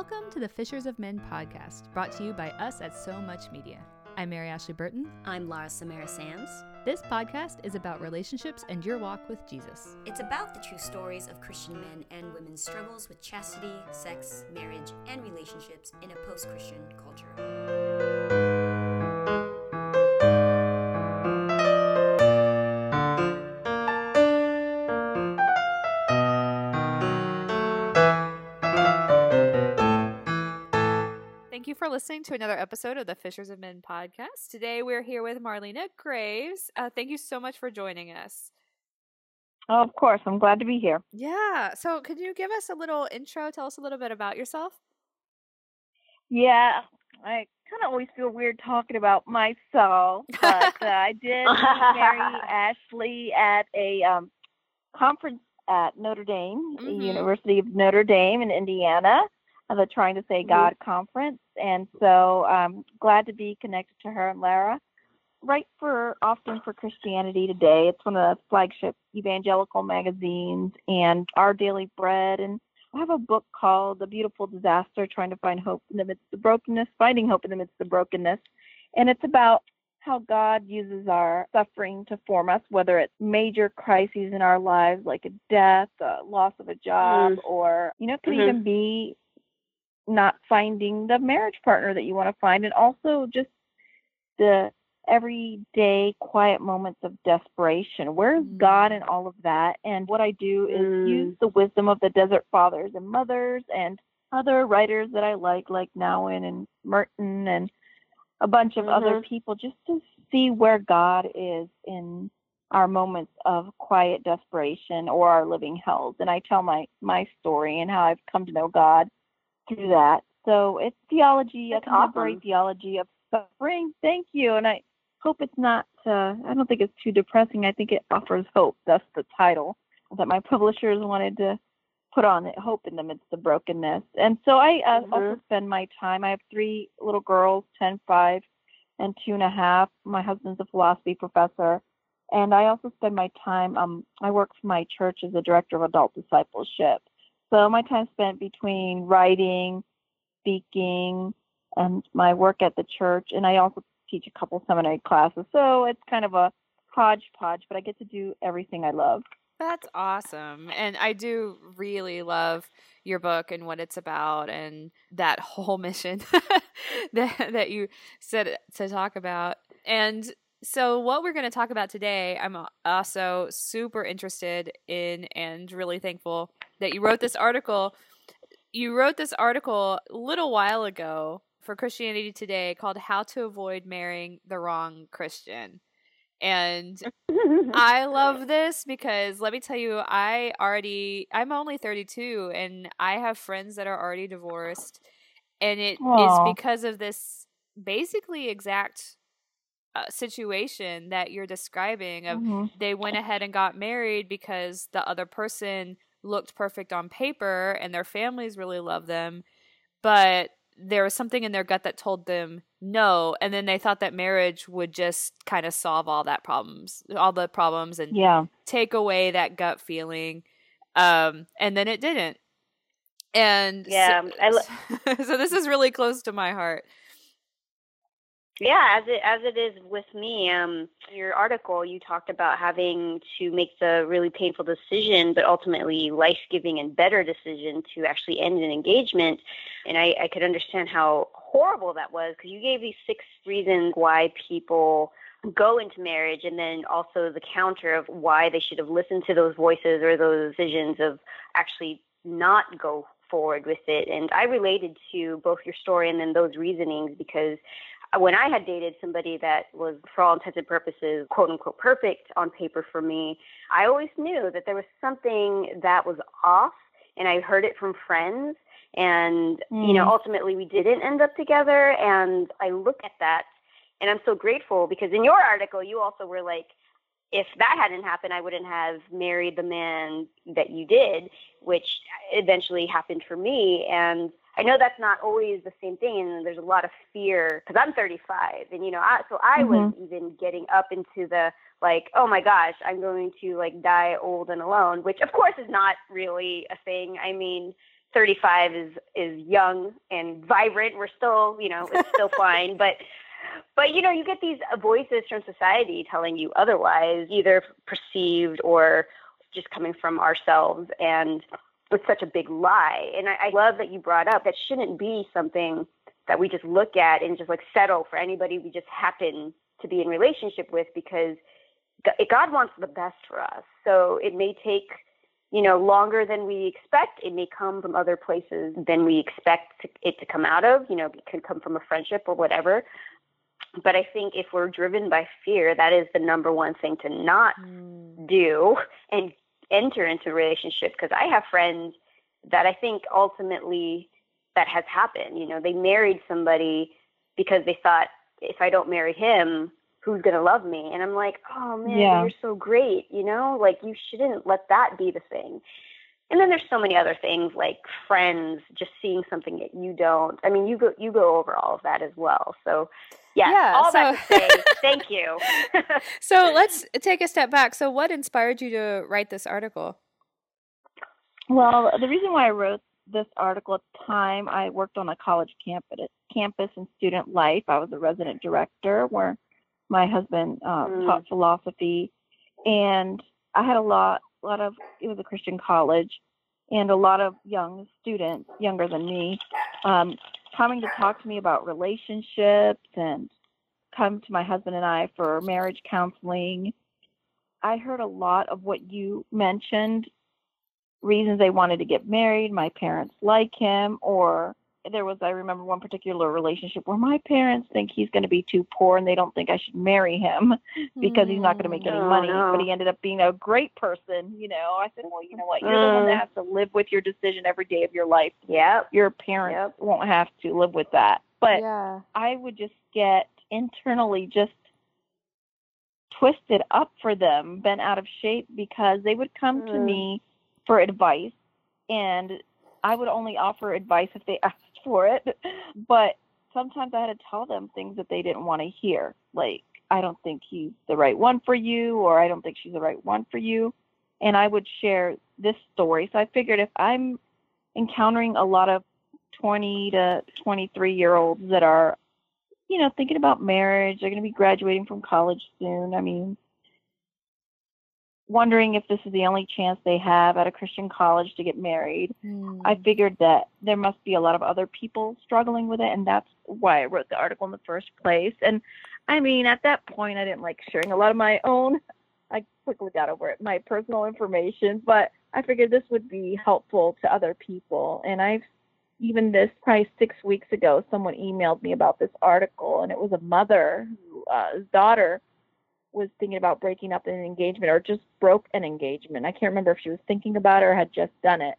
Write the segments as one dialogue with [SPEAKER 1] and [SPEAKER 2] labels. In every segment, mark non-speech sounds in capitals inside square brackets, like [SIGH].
[SPEAKER 1] Welcome to the Fishers of Men podcast, brought to you by us at So Much Media. I'm Mary Ashley Burton.
[SPEAKER 2] I'm Laura Samara Sands.
[SPEAKER 1] This podcast is about relationships and your walk with Jesus.
[SPEAKER 2] It's about the true stories of Christian men and women's struggles with chastity, sex, marriage, and relationships in a post Christian culture.
[SPEAKER 1] Listening to another episode of the Fishers of Men podcast. Today we're here with Marlena Graves. Uh, thank you so much for joining us.
[SPEAKER 3] Oh, of course. I'm glad to be here.
[SPEAKER 1] Yeah. So, could you give us a little intro? Tell us a little bit about yourself.
[SPEAKER 3] Yeah, I kind of always feel weird talking about myself, but uh, I did [LAUGHS] Mary Ashley at a um, conference at Notre Dame, the
[SPEAKER 1] Mhm.
[SPEAKER 3] University of Notre Dame in Indiana, uh, the Trying to Say God conference. And so I'm glad to be connected to her and Lara. Right for often for Christianity Today. It's one of the flagship evangelical magazines and Our Daily Bread. And I have a book called The Beautiful Disaster Trying to Find Hope in the Midst of Brokenness, Finding Hope in the Midst of Brokenness. And it's about how God uses our suffering to form us, whether it's major crises in our lives like a death, a loss of a job, or, you know, it could
[SPEAKER 4] Mhm.
[SPEAKER 3] even be not finding the marriage partner that you want to find, and also just the everyday quiet moments of desperation. Where's
[SPEAKER 1] Mm.
[SPEAKER 3] God in all of that? And what I do is
[SPEAKER 4] Mm.
[SPEAKER 3] use the wisdom of the desert fathers and mothers and other writers that I like, like Nouwen and Merton and a bunch of other
[SPEAKER 4] Mhm.
[SPEAKER 3] people, just to see where God is in our moments of quiet desperation or our living hells. And I tell my my story and how I've come to know God through that. So it's theology,
[SPEAKER 4] That's
[SPEAKER 3] contemporary
[SPEAKER 4] awesome.
[SPEAKER 3] theology of suffering. Thank you, and I hope it's not. Uh, I don't think it's too depressing. I think it offers hope. That's the title that my [LAUGHS] publishers wanted to put on it. Hope in the midst of brokenness. And so I uh, also
[SPEAKER 4] Mhm.
[SPEAKER 3] spend my time. I have three little girls, ten, five, and two and a half. My husband's a philosophy professor. And I also spend my time, um, I work for my church as a director of adult discipleship. So my time spent between writing, speaking, and my work at the church. And I also teach a couple seminary classes. So it's kind of a hodgepodge, but I get to do everything I love.
[SPEAKER 1] That's awesome. And I do really love your book and what it's about and that [LAUGHS] whole mission that that you said to talk about. And so what we're going to talk about today, I'm also super interested in and really thankful that you wrote this article. You wrote this article a little while ago for Christianity Today called How to Avoid Marrying the Wrong Christian. And [LAUGHS] I love this because let me tell you, I already, I'm only 32 and I have friends that are already divorced. And it is
[SPEAKER 3] Aw.
[SPEAKER 1] because of this basically exact uh, situation that you're describing of
[SPEAKER 3] Mhm.
[SPEAKER 1] they went ahead and got married because the other person looked perfect on paper and their families really love them but there was something in their gut that told them no and then they thought that marriage would just kind of solve all that problems all the problems and
[SPEAKER 3] Yeah.
[SPEAKER 1] take away that gut feeling um and then it didn't and so-
[SPEAKER 4] Yeah, I lo- [LAUGHS]
[SPEAKER 1] so this is really close to my heart
[SPEAKER 4] yeah, as it as it is with me. Um, your article, you talked about having to make the really painful decision, but ultimately life-giving and better decision to actually end an engagement. And I, I could understand how horrible that was because you gave these six reasons why people go into marriage, and then also the counter of why they should have listened to those voices or those decisions of actually not go forward with it. And I related to both your story and then those reasonings because when I had dated somebody that was, for all intents and purposes, quote unquote, perfect on paper for me, I always knew that there was something that was off, and I heard it from friends. And, you know,
[SPEAKER 3] Mm.
[SPEAKER 4] ultimately we didn't end up together. And I look at that, and I'm so grateful because in your article, you also were like, if that hadn't happened, I wouldn't have married the man that you did, which eventually happened for me. And I know that's not always the same thing, and there's a lot of fear because I'm 35, and you know, I, so I was mm-hmm. even getting up into the like, oh my gosh, I'm going to like die old and alone, which of course is not really a thing. I mean, 35 is is young and vibrant. We're still, you know, it's still [LAUGHS] fine, but but you know, you get these uh, voices from society telling you otherwise, either perceived or just coming from ourselves and it's such a big lie. And I, I love that you brought up that shouldn't be something that we just look at and just like settle for anybody we just happen to be in relationship with because God wants the best for us. So it may take you know, longer than we expect. It may come from other places than we expect it to come out of. You know, it could come from a friendship or whatever. But I think if we're driven by fear, that is the number one thing to not mm. do and enter into a relationship. Because I have friends that I think ultimately that has happened. You know, they married somebody because they thought if I don't marry him, who's going to love me and i'm like oh man yeah. you're so great you know like you shouldn't let that be the thing and then there's so many other things like friends just seeing something that you don't i mean you go you go over all of that as well so yeah, yeah all so, that to say [LAUGHS] thank you. [LAUGHS]
[SPEAKER 1] So let's take a step back. So what inspired you to write this article?
[SPEAKER 3] Well the reason why i wrote this article at the time i worked on a college campus campus and student life. I was a resident director where my husband uh, mm. taught philosophy, and I had a lot, a lot of it was a Christian college, and a lot of young students, younger than me, um, coming to talk to me about relationships and come to my husband and I for marriage counseling. I heard a lot of what you mentioned reasons they wanted to get married. My parents like him, or there was I remember one particular relationship where my parents think he's going to be too poor and they don't think I should marry him [LAUGHS] because he's not going to make any
[SPEAKER 4] mm,
[SPEAKER 3] money.
[SPEAKER 4] No.
[SPEAKER 3] But he ended up being a great person, you know. I said, well, you know what? You're mm. the one that mm. has to live with your decision every day of your life.
[SPEAKER 4] Yeah.
[SPEAKER 3] Your parents
[SPEAKER 4] yep.
[SPEAKER 3] won't have to live with that. But
[SPEAKER 1] yeah.
[SPEAKER 3] I would just get internally just twisted up for them, bent out of shape because they would come mm. to me for advice and I would only offer advice if they asked for it. But sometimes I had to tell them things that they didn't want to hear. Like, I don't think he's the right one for you, or I don't think she's the right one for you. And I would share this story. So I figured if I'm encountering a lot of 20 to 23 year olds that are, you know, thinking about marriage, they're going to be graduating from college soon. I mean, wondering if this is the only chance they have at a Christian college to get married. Mm. I figured that there must be a lot of other people struggling with it, and that's why I wrote the article in the first place. And I mean, at that point, I didn't like sharing a lot of my own. I quickly got over it, my personal information, but I figured this would be helpful to other people. And I've even this probably six weeks ago, someone emailed me about this article, and it was a mother whose uh, daughter was thinking about breaking up an engagement or just broke an engagement. I can't remember if she was thinking about it or had just done it.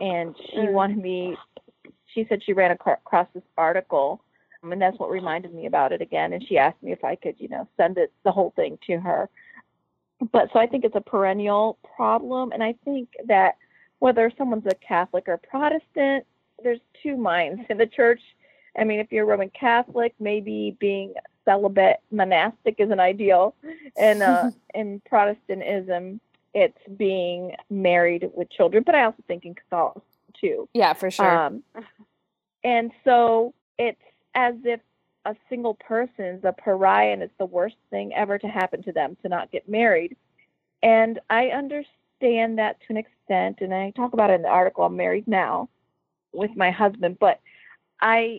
[SPEAKER 3] And she mm. wanted me, she said she ran across this article, and that's what reminded me about it again. And she asked me if I could, you know, send it, the whole thing to her. But so I think it's a perennial problem. And I think that whether someone's a Catholic or Protestant, there's two minds in the church. I mean, if you're Roman Catholic, maybe being celibate monastic is an ideal. And uh [LAUGHS] in protestantism it's being married with children but i also think in catholicism too.
[SPEAKER 1] Yeah for sure. Um,
[SPEAKER 3] and so it's as if a single person's a pariah and it's the worst thing ever to happen to them to not get married. And i understand that to an extent and i talk about it in the article i'm married now with my husband but i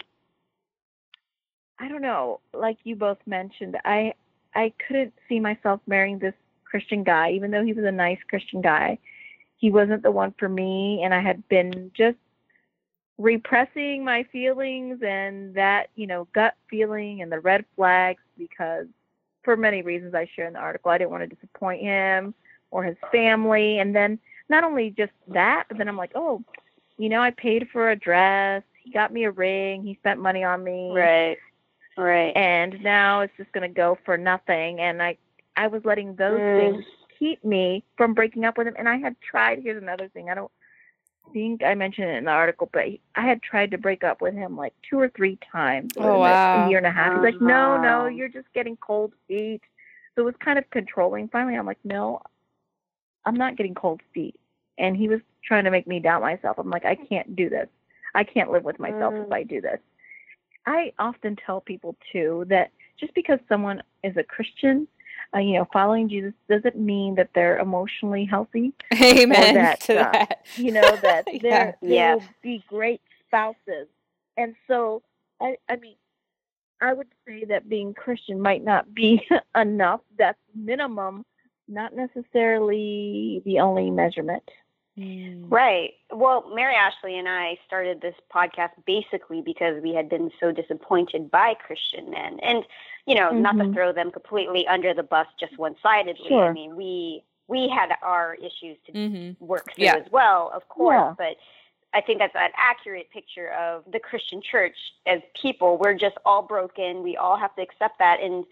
[SPEAKER 3] I don't know, like you both mentioned, I I couldn't see myself marrying this Christian guy, even though he was a nice Christian guy. He wasn't the one for me, and I had been just repressing my feelings and that, you know, gut feeling and the red flags because for many reasons I share in the article, I didn't want to disappoint him or his family. And then not only just that, but then I'm like, oh, you know, I paid for a dress. He got me a ring. He spent money on me.
[SPEAKER 4] Right. Right.
[SPEAKER 3] And now it's just going to go for nothing. And I, I was letting those mm. things keep me from breaking up with him. And I had tried. Here's another thing. I don't think I mentioned it in the article, but I had tried to break up with him like two or three times.
[SPEAKER 1] Oh wow!
[SPEAKER 3] A year and a half. He's like,
[SPEAKER 4] no,
[SPEAKER 3] no, you're just getting cold feet. So it was kind of controlling. Finally, I'm like, no, I'm not getting cold feet. and he was trying to make me doubt myself. I'm like, I can't do this. I can't live with myself
[SPEAKER 4] Mm.
[SPEAKER 3] if I do this. I often tell people too that just because someone is a Christian, uh, you know, following Jesus doesn't mean that they're emotionally healthy.
[SPEAKER 1] Amen
[SPEAKER 3] that, [LAUGHS]
[SPEAKER 1] to
[SPEAKER 3] uh,
[SPEAKER 1] that.
[SPEAKER 3] You know that [LAUGHS]
[SPEAKER 1] Yeah.
[SPEAKER 3] they're they
[SPEAKER 4] Yeah.
[SPEAKER 3] will be great spouses. And so, I, I mean, I would say that being Christian might not be [LAUGHS] enough. That's minimum, not necessarily the only measurement.
[SPEAKER 1] Mm.
[SPEAKER 4] Right. Well, Mary Ashley and I started this podcast basically because we had been so disappointed by Christian men. And, you know, not to
[SPEAKER 3] Mhm.
[SPEAKER 4] throw them completely under the bus just one sidedly. I mean, we we had our issues to
[SPEAKER 1] Mhm.
[SPEAKER 4] work through
[SPEAKER 1] Yeah.
[SPEAKER 4] as well, of course,
[SPEAKER 3] Yeah.
[SPEAKER 4] but I think that's an accurate picture of the Christian church as people. We're just all broken. We all have to accept that and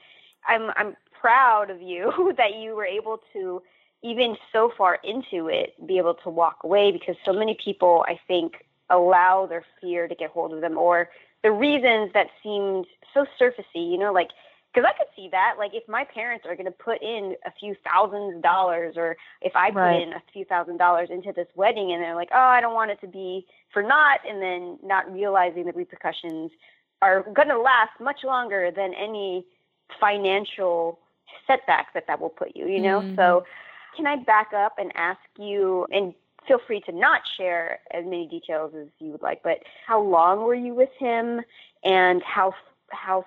[SPEAKER 4] I'm I'm proud of you [LAUGHS] that you were able to even so far into it be able to walk away because so many people I think allow their fear to get hold of them or the reasons that seemed so surfacey, you know, like because I could see that, like if my parents are going to put in a few thousands dollars, or if I put
[SPEAKER 3] Right.
[SPEAKER 4] in a few thousand dollars into this wedding, and they're like, "Oh, I don't want it to be for naught," and then not realizing the repercussions are going to last much longer than any financial setback that that will put you. You know,
[SPEAKER 1] Mhm.
[SPEAKER 4] so can I back up and ask you and feel free to not share as many details as you would like, but how long were you with him and how how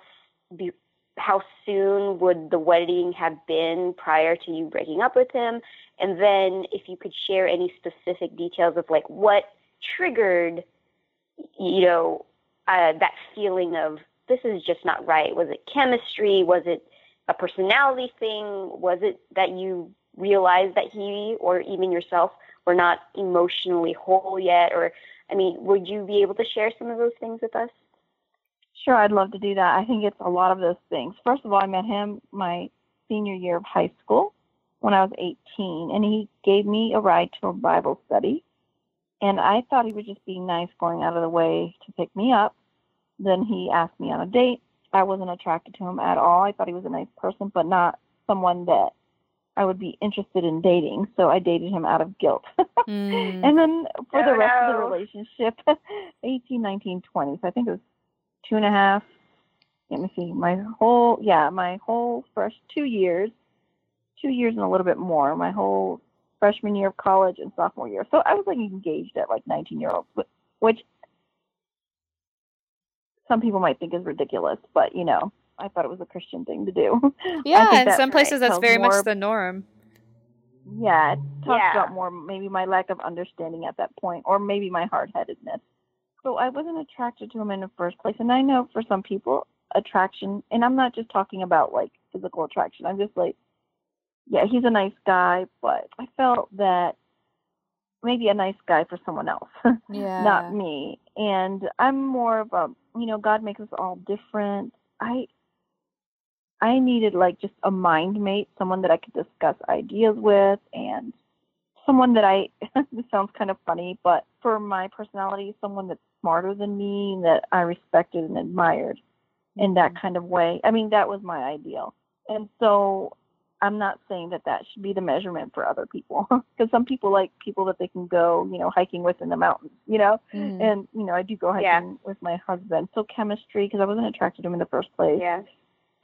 [SPEAKER 4] how soon would the wedding have been prior to you breaking up with him? And then if you could share any specific details of like what triggered you know uh, that feeling of this is just not right. Was it chemistry? Was it a personality thing? Was it that you realized that he or even yourself were not emotionally whole yet? Or, I mean, would you be able to share some of those things with us?
[SPEAKER 3] Sure, I'd love to do that. I think it's a lot of those things. First of all, I met him my senior year of high school when I was 18, and he gave me a ride to a Bible study. And I thought he was just being nice, going out of the way to pick me up. Then he asked me on a date. I wasn't attracted to him at all. I thought he was a nice person, but not someone that I would be interested in dating. So I dated him out of guilt. [LAUGHS]
[SPEAKER 1] Mm.
[SPEAKER 3] And then for the
[SPEAKER 4] Oh,
[SPEAKER 3] rest of the relationship, [LAUGHS] 18, 19, 20. So I think it was two and a half. Let me see. My whole, yeah, my whole first two years, two years and a little bit more, my whole freshman year of college and sophomore year. So I was like engaged at like 19 year olds, wh- which some people might think is ridiculous, but you know, I thought it was a Christian thing to do. [LAUGHS]
[SPEAKER 1] Yeah, in some places that's very
[SPEAKER 3] more
[SPEAKER 1] much the norm.
[SPEAKER 3] yeah, it talks
[SPEAKER 4] Yeah.
[SPEAKER 3] about more maybe my lack of understanding at that point, or maybe my hard headedness. So I wasn't attracted to him in the first place. And I know for some people, attraction, and I'm not just talking about like physical attraction, I'm just like, yeah, he's a nice guy, but I felt that maybe a nice guy for someone else, [LAUGHS]
[SPEAKER 1] Yeah.
[SPEAKER 3] not me. And I'm more of a, you know, God makes us all different. I I needed like just a mind mate, someone that I could discuss ideas with, and someone that I. [LAUGHS] this sounds kind of funny, but for my personality, someone that's smarter than me, that I respected and admired in that kind of way. I mean, that was my ideal, and so I'm not saying that that should be the measurement for other people, [LAUGHS] because some people like people that they can go, you know, hiking with in the mountains, you know.
[SPEAKER 1] Mhm.
[SPEAKER 3] And you know, I do go hiking
[SPEAKER 4] Yeah.
[SPEAKER 3] with my husband. So chemistry, because I wasn't attracted to him in the first place
[SPEAKER 4] Yeah.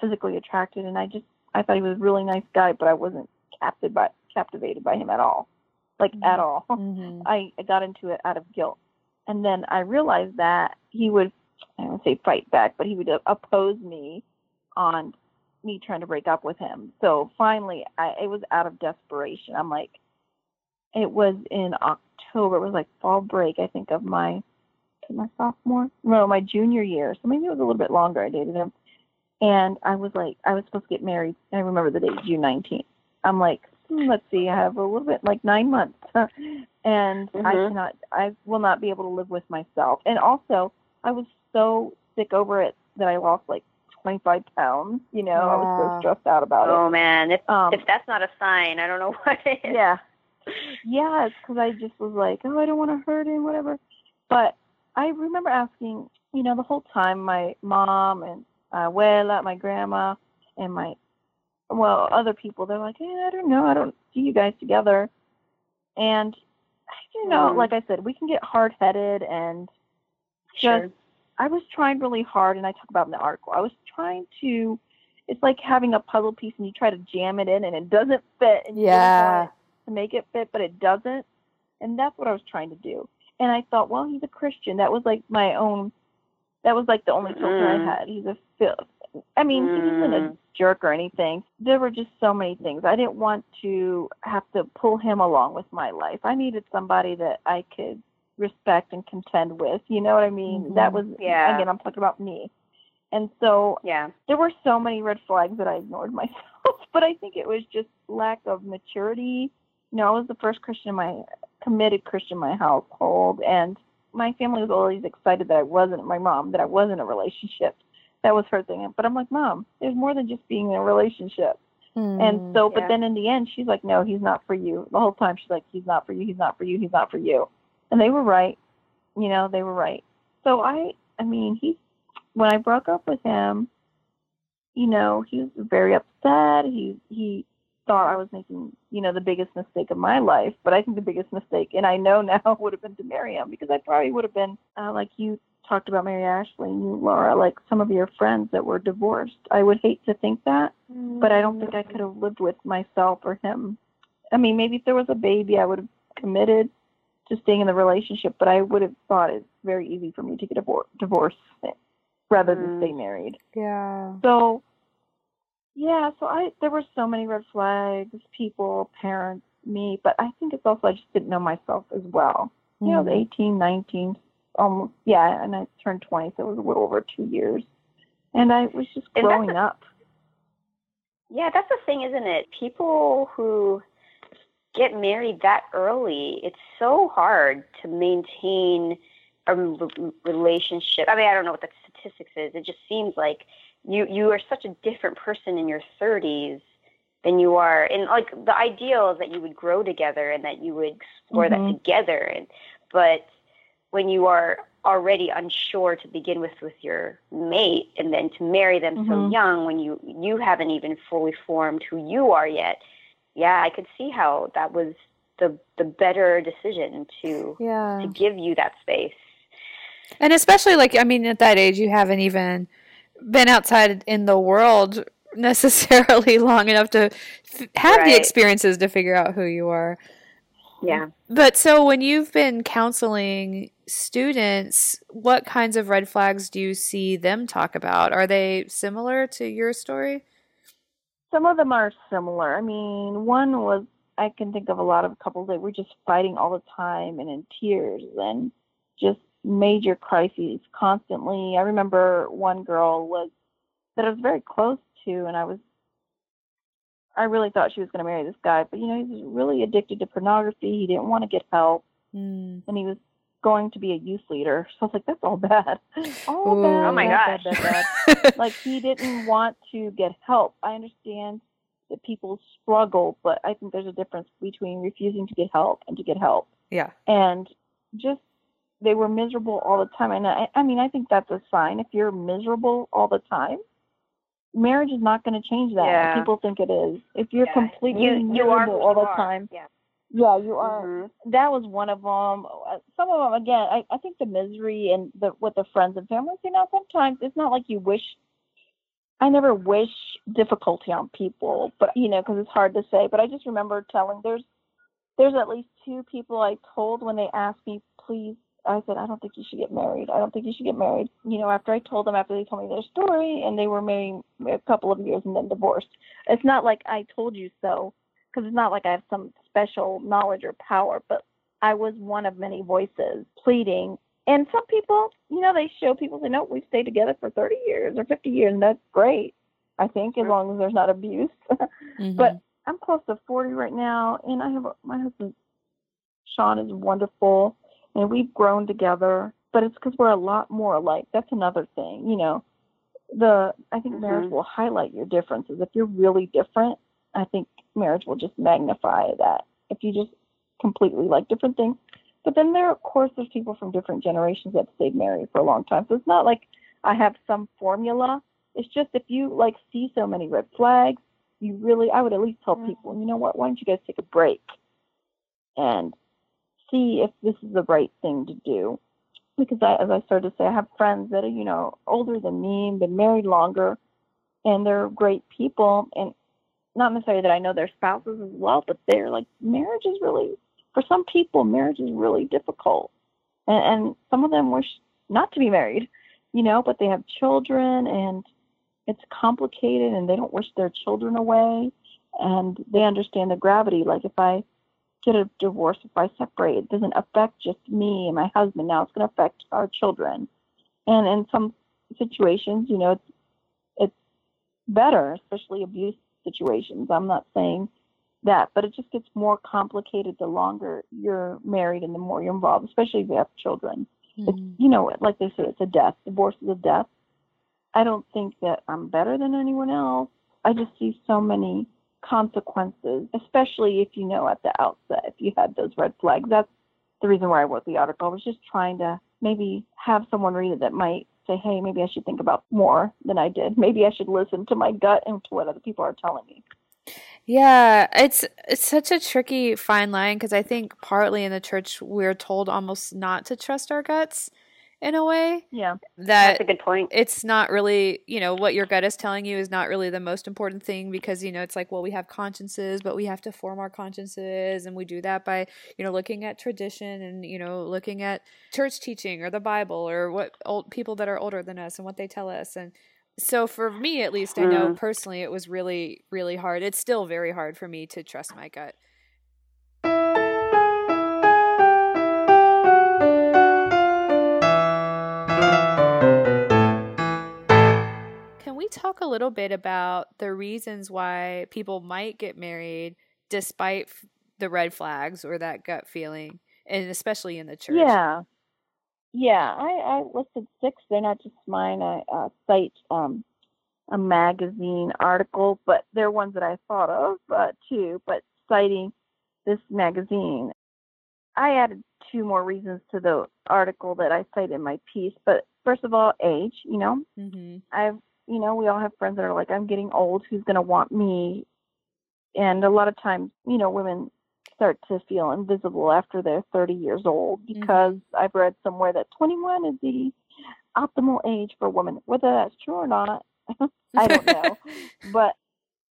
[SPEAKER 3] Physically attracted and I just I thought he was a really nice guy, but I wasn't captivated by captivated by him at all. Like at all. [LAUGHS]
[SPEAKER 1] Mhm.
[SPEAKER 3] I, I got into it out of guilt. And then I realized that he would I don't say fight back, but he would oppose me on me trying to break up with him. So finally I it was out of desperation. I'm like it was in October, it was like fall break, I think, of my my sophomore no, my junior year. So maybe it was a little bit longer I dated him and I was like, I was supposed to get married. I remember the date, June 19th. I'm like, hmm, let's see, I have a little bit, like nine months, [LAUGHS] and I
[SPEAKER 4] Mhm.
[SPEAKER 3] cannot, I will not be able to live with myself. And also, I was so sick over it that I lost like 25 pounds. You know, I was so stressed out about it.
[SPEAKER 4] Oh man, if.
[SPEAKER 3] Um,
[SPEAKER 4] if that's not a sign, I don't know [LAUGHS] what is.
[SPEAKER 3] yeah, yeah, it's because I just was like, oh, I don't want to hurt him, whatever. But I remember asking, you know, the whole time, my mom and uh, abuela, my grandma, and my, well, other people, they're like, hey, I don't know, I don't see you guys together. And you know,
[SPEAKER 4] Mhm.
[SPEAKER 3] like I said, we can get hard headed and just. Sure. I was trying really hard and I talk about in the article. I was trying to it's like having a puzzle piece and you try to jam it in and it doesn't fit and
[SPEAKER 1] Yeah.
[SPEAKER 3] to make it fit but it doesn't. And that's what I was trying to do. And I thought, well, he's a Christian. That was like my own that was like the only filter
[SPEAKER 4] Mm.
[SPEAKER 3] I had. He's a fil- I mean, he wasn't a
[SPEAKER 4] Mm.
[SPEAKER 3] jerk or anything. There were just so many things. I didn't want to have to pull him along with my life. I needed somebody that I could respect and contend with. You know what I mean? That
[SPEAKER 1] Mhm.
[SPEAKER 3] was
[SPEAKER 4] Yeah.
[SPEAKER 3] again I'm talking about me. And so
[SPEAKER 4] Yeah.
[SPEAKER 3] there were so many red flags that I ignored [LAUGHS] myself, but I think it was just lack of maturity. You know, I was the first Christian in my committed Christian in my household and my family was always excited that I wasn't my mom, that I was in a relationship. That was her thing. But I'm like, Mom, there's more than just being in a relationship. And hmm, so, but
[SPEAKER 4] yeah.
[SPEAKER 3] then in the end, she's like, no, he's not for you. The whole time, she's like, he's not for you, he's not for you, he's not for you. And they were right. You know, they were right. So I, I mean, he, when I broke up with him, you know, he was very upset. He, he thought I was making, you know, the biggest mistake of my life. But I think the biggest mistake, and I know [LAUGHS] now, would have been to marry him because I probably would have been, uh, like you talked about Mary Ashley and you, Laura, like some of your friends that were divorced. I would hate to think that but I don't think I could have lived with myself or him. I mean, maybe if there was a baby, I would have committed to staying in the relationship, but I would have thought it's very easy for me to get a divor- divorce rather than
[SPEAKER 4] Mm.
[SPEAKER 3] stay married.
[SPEAKER 1] yeah.
[SPEAKER 3] So, yeah, so I there were so many red flags, people, parents, me, but I think it's also I just didn't know myself as well. You know,
[SPEAKER 1] Mhm.
[SPEAKER 3] 18, 19, almost, yeah, and I turned 20, so it was a little over two years. And I was just growing
[SPEAKER 4] a-
[SPEAKER 3] up.
[SPEAKER 4] Yeah, that's the thing, isn't it? People who get married that early, it's so hard to maintain a relationship. I mean, I don't know what the statistics is. It just seems like you you are such a different person in your 30s than you are and like the ideal is that you would grow together and that you would explore
[SPEAKER 3] Mhm.
[SPEAKER 4] that together and but when you are already unsure to begin with with your mate and then to marry them so
[SPEAKER 3] Mhm.
[SPEAKER 4] young when you you haven't even fully formed who you are yet yeah i could see how that was the the better decision to
[SPEAKER 1] Yeah.
[SPEAKER 4] to give you that space
[SPEAKER 1] And especially like I mean at that age you haven't even been outside in the world necessarily [LAUGHS] long enough to f- have the experiences to figure out who you are.
[SPEAKER 4] yeah
[SPEAKER 1] But so when you've been counseling students, what kinds of red flags do you see them talk about? Are they similar to your story?
[SPEAKER 3] Some of them are similar. I mean, one was I can think of a lot of couples that were just fighting all the time and in tears and just major crises constantly. I remember one girl was that I was very close to, and I was I really thought she was going to marry this guy, but you know he was really addicted to pornography. He didn't want to get help,
[SPEAKER 1] Mm.
[SPEAKER 3] and he was going to be a youth leader. [LAUGHS] So I was like, that's all bad, [LAUGHS] all
[SPEAKER 1] Ooh.
[SPEAKER 3] bad.
[SPEAKER 4] Oh my
[SPEAKER 3] bad,
[SPEAKER 4] gosh.
[SPEAKER 3] bad, bad, bad [LAUGHS] like he didn't want to get help. I understand that people struggle, but I think there's a difference between refusing to get help and to get help.
[SPEAKER 1] yeah.
[SPEAKER 3] And just they were miserable all the time. And I, I mean, I think that's a sign. If you're miserable all the time, marriage is not going to change that.
[SPEAKER 4] Yeah.
[SPEAKER 3] People think it is. If you're
[SPEAKER 4] Yeah.
[SPEAKER 3] completely
[SPEAKER 4] you you are
[SPEAKER 3] miserable
[SPEAKER 4] who
[SPEAKER 3] all the
[SPEAKER 4] are.
[SPEAKER 3] time,
[SPEAKER 4] yeah
[SPEAKER 3] yeah, you are
[SPEAKER 4] Mhm.
[SPEAKER 3] that was one of them. Some of them, again, I, I think the misery and the with the friends and family. You know, sometimes it's not like you wish. I never wish difficulty on people, but you know, because it's hard to say. But I just remember telling there's there's at least two people I told when they asked me, please. I said, I don't think you should get married. I don't think you should get married. You know, after I told them, after they told me their story, and they were married a couple of years and then divorced. It's not like I told you so because it's not like I have some special knowledge or power, but I was one of many voices pleading. And some people, you know, they show people they know we've stayed together for 30 years or 50 years, and that's great. I think as long as there's not abuse. [LAUGHS]
[SPEAKER 1] Mhm.
[SPEAKER 3] But I'm close to 40 right now, and I have my husband, Sean, is wonderful, and we've grown together. But it's because we're a lot more alike. That's another thing, you know. The I think marriage
[SPEAKER 4] Mhm.
[SPEAKER 3] will highlight your differences. If you're really different, I think marriage will just magnify that. If you just completely like different things. But then there, of course, there's people from different generations that stayed married for a long time. So it's not like I have some formula. It's just if you like see so many red flags, you really, I would at least tell
[SPEAKER 4] Mhm.
[SPEAKER 3] people, you know what? Why don't you guys take a break and see if this is the right thing to do. Because I, as I started to say, I have friends that are, you know, older than me been married longer, and they're great people. And not necessarily that I know their spouses as well, but they're like, marriage is really, for some people, marriage is really difficult. And, and some of them wish not to be married, you know, but they have children and it's complicated and they don't wish their children away and they understand the gravity. Like if I get a divorce, if I separate, it doesn't affect just me and my husband. Now it's going to affect our children. And in some situations, you know, it's it's better, especially abuse situations. I'm not saying that, but it just gets more complicated the longer you're married and the more you're involved, especially if you have children. Mm-hmm. It's, you know, like they say, it's a death. Divorce is a death. I don't think that I'm better than anyone else. I just see so many consequences, especially if you know at the outset, if you had those red flags. That's the reason why I wrote the article. I was just trying to maybe have someone read it that might say, hey, maybe I should think about more than I did. Maybe I should listen to my gut and to what other people are telling me.
[SPEAKER 1] Yeah, it's it's such a tricky fine line because I think partly in the church we're told almost not to trust our guts in a way.
[SPEAKER 3] Yeah.
[SPEAKER 1] That
[SPEAKER 4] That's a good point.
[SPEAKER 1] It's not really, you know, what your gut is telling you is not really the most important thing because, you know, it's like, well, we have consciences, but we have to form our consciences. And we do that by, you know, looking at tradition and, you know, looking at church teaching or the Bible or what old people that are older than us and what they tell us. And so for me, at least, I know
[SPEAKER 4] Mm.
[SPEAKER 1] personally it was really, really hard. It's still very hard for me to trust my gut. We talk a little bit about the reasons why people might get married despite f- the red flags or that gut feeling, and especially in the church?
[SPEAKER 3] Yeah. Yeah, I, I listed six. They're not just mine. I uh, cite um, a magazine article, but they're ones that I thought of uh, too. But citing this magazine, I added two more reasons to the article that I cite in my piece. But first of all, age. You know,
[SPEAKER 1] Mm-hmm.
[SPEAKER 3] I've you know we all have friends that are like, I'm getting old. Who's gonna want me? And a lot of times, you know, women start to feel invisible after they're 30 years old mm-hmm. because I've read somewhere that 21 is the optimal age for a woman. Whether that's true or not, [LAUGHS] I don't know. [LAUGHS] but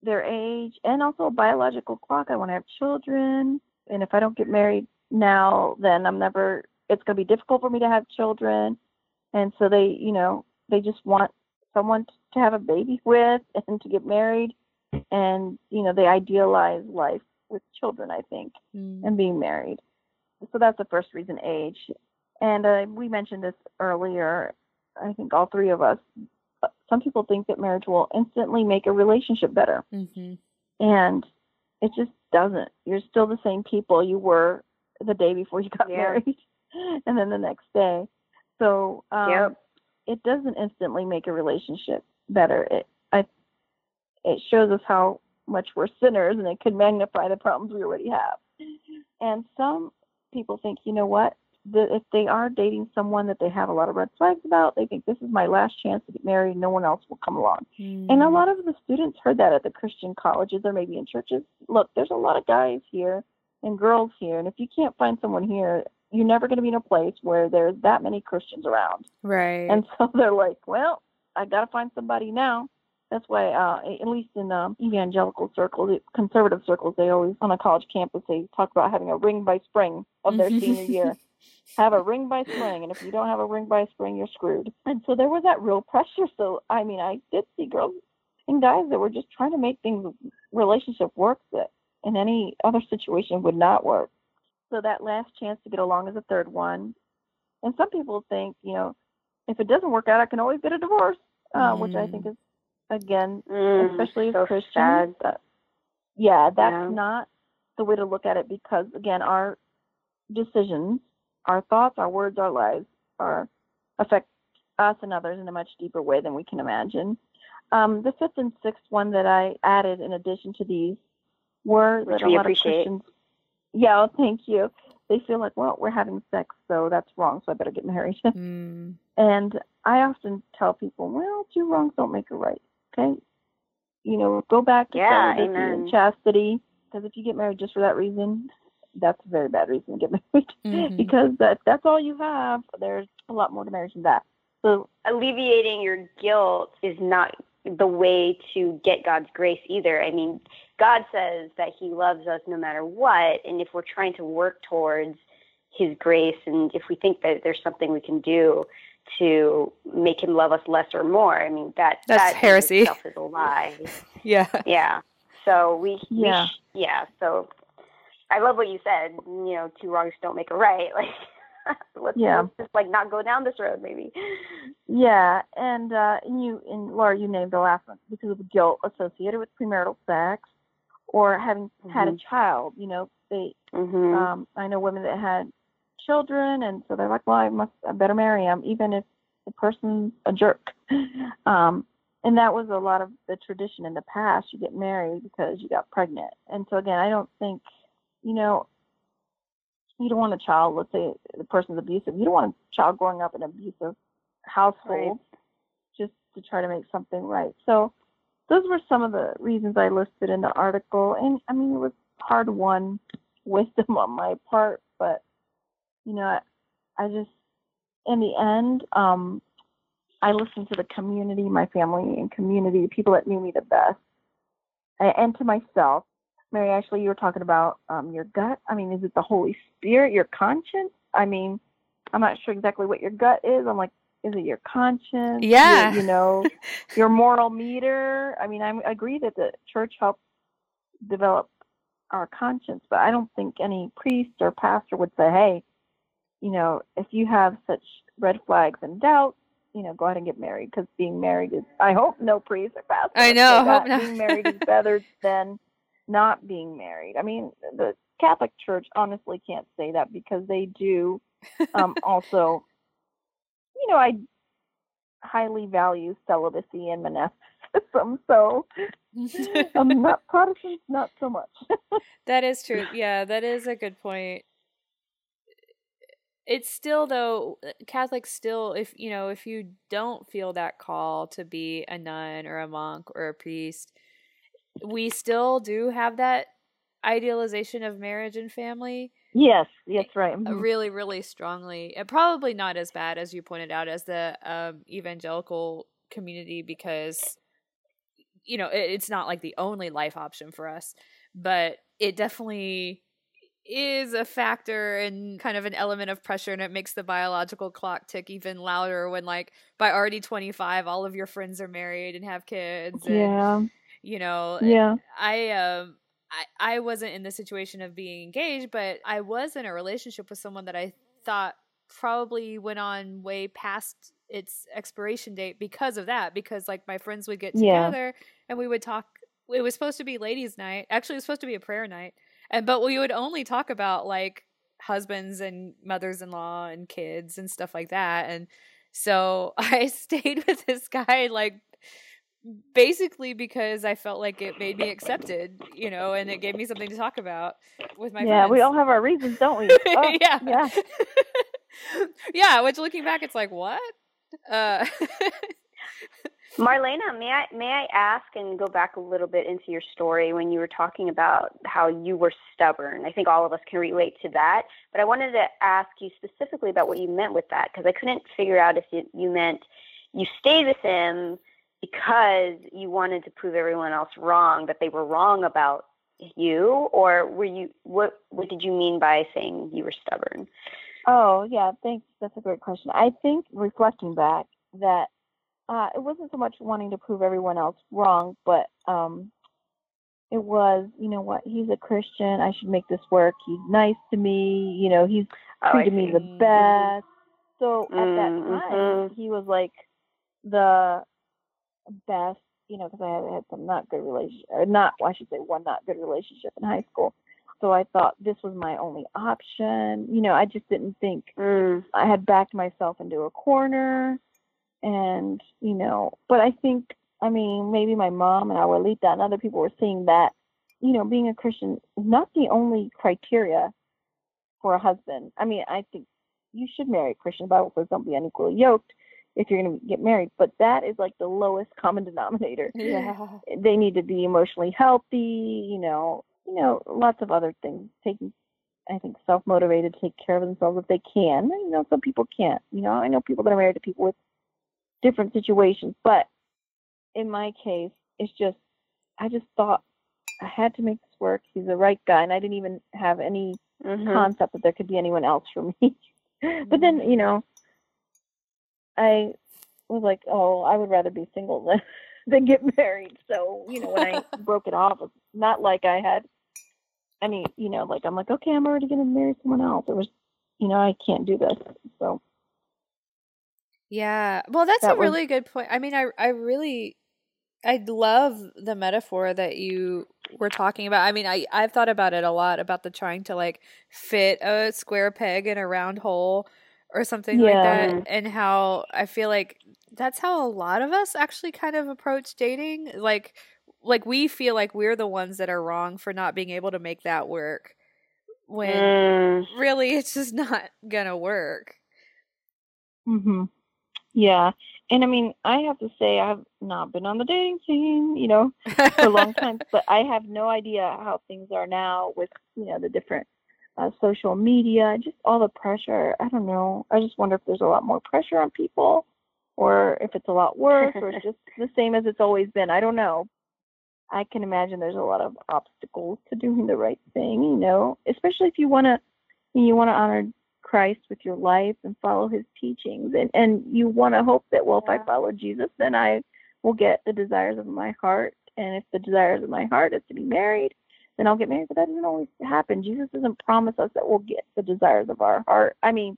[SPEAKER 3] their age and also a biological clock. I want to have children, and if I don't get married now, then I'm never. It's going to be difficult for me to have children, and so they, you know, they just want someone to have a baby with and to get married, and you know, they idealize life with children. I think
[SPEAKER 1] Mm.
[SPEAKER 3] and being married. So that's the first reason, age. And uh, we mentioned this earlier. I think all three of us. Some people think that marriage will instantly make a relationship better,
[SPEAKER 1] Mm-hmm.
[SPEAKER 3] and it just doesn't. You're still the same people you were the day before you got
[SPEAKER 4] Yeah.
[SPEAKER 3] married, [LAUGHS] and then the next day. So um,
[SPEAKER 4] Yep.
[SPEAKER 3] It doesn't instantly make a relationship better. It I it shows us how much we're sinners, and it could magnify the problems we already have. And some people think, you know what, if they are dating someone that they have a lot of red flags about, they think this is my last chance to get married. No one else will come along.
[SPEAKER 1] Mm.
[SPEAKER 3] And a lot of the students heard that at the Christian colleges or maybe in churches. Look, there's a lot of guys here and girls here, and if you can't find someone here, you're never going to be in a place where there's that many Christians around.
[SPEAKER 1] right.
[SPEAKER 3] And so [LAUGHS] they're like, well, I got to find somebody now. That's why, uh, at least in um, evangelical circles, conservative circles, they always, on a college campus, they talk about having a ring by spring of their [LAUGHS] senior year. Have a ring by spring, and if you don't have a ring by spring, you're screwed. And so there was that real pressure. So, I mean, I did see girls and guys that were just trying to make things, relationship work that in any other situation would not work. So that last chance to get along is a third one. And some people think, you know, if it doesn't work out, I can always get a divorce, uh, which I think is, again,
[SPEAKER 4] Mm,
[SPEAKER 3] especially
[SPEAKER 4] so
[SPEAKER 3] Christians. that- yeah, that's
[SPEAKER 4] Yeah.
[SPEAKER 3] not the way to look at it because, again, our decisions, our thoughts, our words, our lives are affect us and others in a much deeper way than we can imagine. Um, the fifth and sixth one that I added in addition to these were
[SPEAKER 4] Which
[SPEAKER 3] that
[SPEAKER 4] we
[SPEAKER 3] a lot
[SPEAKER 4] appreciate.
[SPEAKER 3] of Christians. Yeah, well, thank you. They feel like, well, we're having sex, so that's wrong, so I better get married. [LAUGHS]
[SPEAKER 1] Mm.
[SPEAKER 3] And I often tell people, well, two wrongs don't make a right. Okay, you know, go back to
[SPEAKER 4] Yeah,
[SPEAKER 3] celibacy
[SPEAKER 4] amen.
[SPEAKER 3] and chastity. Because if you get married just for that reason, that's a very bad reason to get [LAUGHS] married
[SPEAKER 1] Mhm.
[SPEAKER 3] because that that's all you have. There's a lot more to marriage than that. So
[SPEAKER 4] alleviating your guilt is not the way to get God's grace either. I mean, God says that He loves us no matter what, and if we're trying to work towards His grace, and if we think that there's something we can do to make Him love us less or more, I mean that
[SPEAKER 1] That's
[SPEAKER 4] that
[SPEAKER 1] heresy.
[SPEAKER 4] itself is a lie. [LAUGHS]
[SPEAKER 1] yeah.
[SPEAKER 4] yeah. So we, we
[SPEAKER 3] Yeah.
[SPEAKER 4] sh- yeah. So I love what you said. You know, two wrongs don't make a right. [LAUGHS] Like, [LAUGHS] let's,
[SPEAKER 3] Yeah.
[SPEAKER 4] let's just like not go down this road, maybe.
[SPEAKER 3] yeah, and uh, and you and Laura, you named the last one because of the guilt associated with premarital sex or having had a
[SPEAKER 4] Mhm.
[SPEAKER 3] child. You know, they
[SPEAKER 4] hmm
[SPEAKER 3] um I know women that had children and so they're like, Well, I must I better marry him even if the person's a jerk. [LAUGHS] Um and that was a lot of the tradition in the past. You get married because you got pregnant. And so again, I don't think you know you don't want a child, let's say the person's abusive, you don't want a child growing up in an abusive household just to try to make something right. So those were some of the reasons I listed in the article. And I mean, it was hard won [LAUGHS] wisdom on my part, but you know, I, I just, in the end, um, I listened to the community, my family and community, people that knew me the best, and, and to myself. Mary Ashley, you were talking about um, your gut. I mean, is it the Holy Spirit, your conscience? I mean, I'm not sure exactly what your gut is. I'm like, is it your conscience? Your-
[SPEAKER 1] Yeah.
[SPEAKER 3] you know, [LAUGHS] your moral meter. I mean, I I agree that the church helps develop our conscience, but I don't think any priest or pastor would say, hey, you know, if you have such red flags and doubts, you know, go ahead and get married because being married is, I hope no priest or pastor.
[SPEAKER 1] I know,
[SPEAKER 3] say
[SPEAKER 1] hope not.
[SPEAKER 3] Being married is better [LAUGHS] than not being married. I mean, the Catholic Church honestly can't say that because they do um, [LAUGHS] also, you know, I highly value celibacy and monasticism. So [LAUGHS] um, not Protestants, not so much. [LAUGHS]
[SPEAKER 1] That is true. Yeah, that is a good point. It's still though Catholics still if you know if you don't feel that call to be a nun or a monk or a priest, we still do have that idealization of marriage and family
[SPEAKER 3] yes, yes, right.
[SPEAKER 1] uh,
[SPEAKER 3] mhm.
[SPEAKER 1] really really strongly. And probably not as bad as you pointed out as the um, evangelical community because you know it, it's not like the only life option for us, but it definitely is a factor and kind of an element of pressure and it makes the biological clock tick even louder when like by already 25 all of your friends are married and have kids and
[SPEAKER 3] Yeah,
[SPEAKER 1] you know
[SPEAKER 3] yeah,
[SPEAKER 1] I um I I wasn't in the situation of being engaged, but I was in a relationship with someone that I thought probably went on way past its expiration date because of that. Because like my friends would get
[SPEAKER 3] Yeah.
[SPEAKER 1] together and we would talk. It was supposed to be ladies' night. Actually, it was supposed to be a prayer night, and but we would only talk about like husbands and mothers-in-law and kids and stuff like that. And so [LAUGHS] I stayed with this guy like basically because I felt like it made me accepted, you know, and it gave me something to talk about with my friends.
[SPEAKER 3] yeah.
[SPEAKER 1] friends.
[SPEAKER 3] We all have our reasons, don't we? [LAUGHS] Oh,
[SPEAKER 1] yeah.
[SPEAKER 3] yeah. [LAUGHS]
[SPEAKER 1] yeah, which looking back it's like, what? Uh [LAUGHS]
[SPEAKER 4] Marlena, may I may I ask and go back a little bit into your story when you were talking about how you were stubborn? I think all of us can relate to that, but I wanted to ask you specifically about what you meant with that because I couldn't figure out if you, you meant you stayed with him because you wanted to prove everyone else wrong that they were wrong about you, or were you what what did you mean by saying you were stubborn?
[SPEAKER 3] Oh, yeah. Thanks. That's a great question. I think reflecting back that uh, it wasn't so much wanting to prove everyone else wrong, but um, it was, you know what? He's a Christian. I should make this work. He's nice to me. You know, he's
[SPEAKER 4] Oh,
[SPEAKER 3] treated me the best. So at that
[SPEAKER 4] Mm,
[SPEAKER 3] time, he was like the best, you know, because I had had some not good relationship, not, well, I should say one not good relationship in high school. So I thought this was my only option. You know, I just didn't think
[SPEAKER 4] Mm.
[SPEAKER 3] I had backed myself into a corner. And, you know, but I think, I mean, maybe my mom and Abuelita and other people were seeing that, you know, being a Christian is not the only criteria for a husband. I mean, I think you should marry a Christian. The Bible says don't be unequally yoked if you're going to get married, but that is like the lowest common denominator. [LAUGHS]
[SPEAKER 1] Yeah.
[SPEAKER 3] They need to be emotionally healthy, you know, you know, lots of other things, taking I think self motivated to take care of themselves if they can. You know, some people can't. You know, I know people that are married to people with different situations, but in my case, it's just I just thought I had to make this work. He's the right guy, and I didn't even have any
[SPEAKER 4] Mhm.
[SPEAKER 3] concept that there could be anyone else for me. [LAUGHS] but then, you know, I was like, oh, I would rather be single than [LAUGHS] than get married. So, you know, when I [LAUGHS] broke it off, it's not like I had any, you know, like I'm like, okay, I'm already gonna marry someone else. It was, you know, I can't do this. So,
[SPEAKER 1] Yeah. Well, that's
[SPEAKER 3] That
[SPEAKER 1] a
[SPEAKER 3] was-
[SPEAKER 1] really good point. I mean, I I really I love the metaphor that you were talking about. I mean, I I've thought about it a lot about the trying to like fit a square peg in a round hole or something like that and how I feel like that's how a lot of us actually kind of approach dating. Like like we feel like we're the ones that are wrong for not being able to make that work when
[SPEAKER 4] Mm.
[SPEAKER 1] really it's just [LAUGHS] not going to work.
[SPEAKER 3] hmm yeah. And I mean, I have to say, I've not been on the dating scene, you know, for a long time, [LAUGHS] but I have no idea how things are now with, you know, the different uh, social media, just all the pressure. I don't know. I just wonder if there's a lot more pressure on people or if it's a lot worse or it's [LAUGHS] just the same as it's always been. I don't know. I can imagine there's a lot of obstacles to doing the right thing, you know, especially if you want to you want to honor Christ with your life and follow his teachings and and you want to hope that well if I follow Jesus then I will get the desires of my heart and if the desires of my heart is to be married then I'll get married but that doesn't always happen Jesus doesn't promise us that we'll get the desires of our heart I mean